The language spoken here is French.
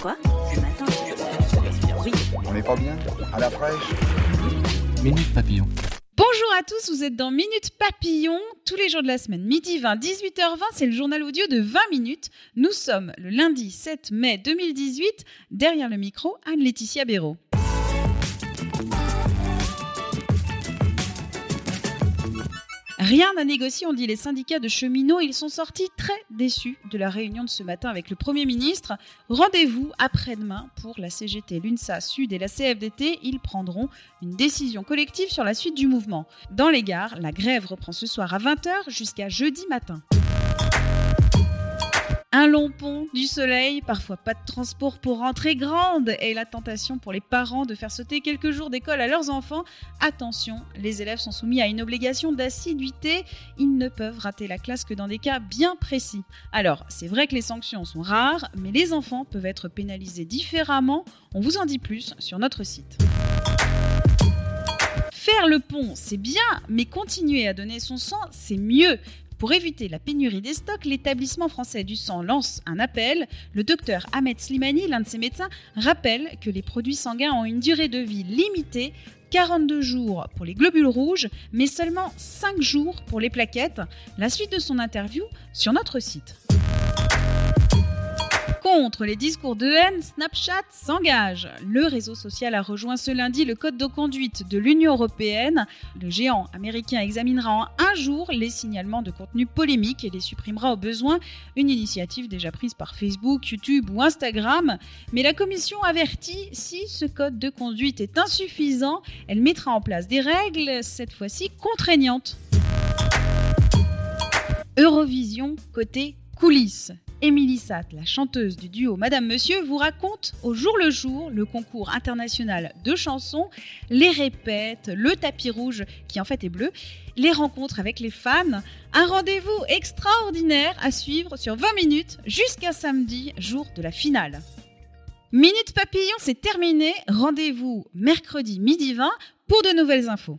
Quoi Ce matin Oui. On n'est pas bien À la fraîche Minute Papillon. Bonjour à tous, vous êtes dans Minute Papillon, tous les jours de la semaine, midi 20, 18h20, c'est le journal audio de 20 minutes. Nous sommes le lundi 7 mai 2018, derrière le micro, Anne-Laetitia Béraud. Rien à négocier, ont dit les syndicats de cheminots. Ils sont sortis très déçus de la réunion de ce matin avec le Premier ministre. Rendez-vous après-demain pour la CGT, l'UNSA Sud et la CFDT. Ils prendront une décision collective sur la suite du mouvement. Dans les gares, la grève reprend ce soir à 20h jusqu'à jeudi matin. Un long pont, du soleil, parfois pas de transport pour rentrer, grande et la tentation pour les parents de faire sauter quelques jours d'école à leurs enfants. Attention, les élèves sont soumis à une obligation d'assiduité, ils ne peuvent rater la classe que dans des cas bien précis. Alors, c'est vrai que les sanctions sont rares, mais les enfants peuvent être pénalisés différemment, on vous en dit plus sur notre site. Faire le pont, c'est bien, mais continuer à donner son sang, c'est mieux. Pour éviter la pénurie des stocks, l'établissement français du sang lance un appel. Le docteur Ahmed Slimani, l'un de ses médecins, rappelle que les produits sanguins ont une durée de vie limitée 42 jours pour les globules rouges, mais seulement 5 jours pour les plaquettes. La suite de son interview sur notre site. Contre les discours de haine, Snapchat s'engage. Le réseau social a rejoint ce lundi le code de conduite de l'Union européenne. Le géant américain examinera en un jour les signalements de contenu polémique et les supprimera au besoin. Une initiative déjà prise par Facebook, YouTube ou Instagram. Mais la commission avertit si ce code de conduite est insuffisant, elle mettra en place des règles, cette fois-ci contraignantes. Eurovision côté coulisses. Émilie Satt, la chanteuse du duo Madame Monsieur, vous raconte au jour le jour le concours international de chansons, les répètes, le tapis rouge qui en fait est bleu, les rencontres avec les fans, un rendez-vous extraordinaire à suivre sur 20 minutes jusqu'à samedi, jour de la finale. Minute Papillon, c'est terminé. Rendez-vous mercredi midi 20 pour de nouvelles infos.